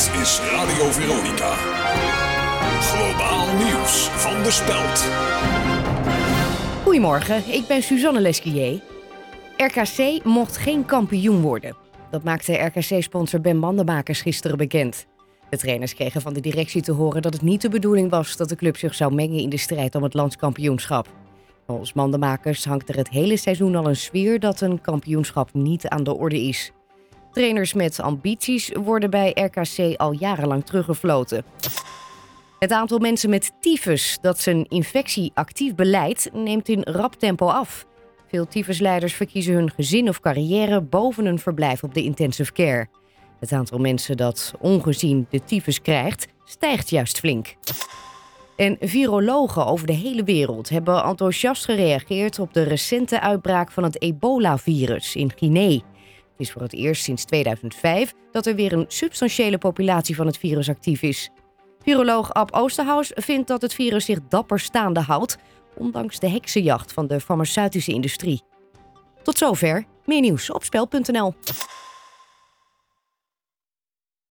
Dit is Radio Veronica. Globaal nieuws van de Speld. Goedemorgen, ik ben Suzanne Lesquier. RKC mocht geen kampioen worden. Dat maakte RKC-sponsor Ben Mandenmakers gisteren bekend. De trainers kregen van de directie te horen dat het niet de bedoeling was dat de club zich zou mengen in de strijd om het landskampioenschap. Volgens Mandenmakers hangt er het hele seizoen al een sfeer dat een kampioenschap niet aan de orde is. Trainers met ambities worden bij RKC al jarenlang teruggefloten. Het aantal mensen met tyfus dat zijn infectie actief beleidt, neemt in rap tempo af. Veel tyfusleiders verkiezen hun gezin of carrière boven een verblijf op de intensive care. Het aantal mensen dat ongezien de tyfus krijgt, stijgt juist flink. En virologen over de hele wereld hebben enthousiast gereageerd op de recente uitbraak van het ebola-virus in Guinea. Is voor het eerst sinds 2005 dat er weer een substantiële populatie van het virus actief is. Viroloog Ab Oosterhaus vindt dat het virus zich dapper staande houdt, ondanks de heksenjacht van de farmaceutische industrie. Tot zover. Meer nieuws op spel.nl.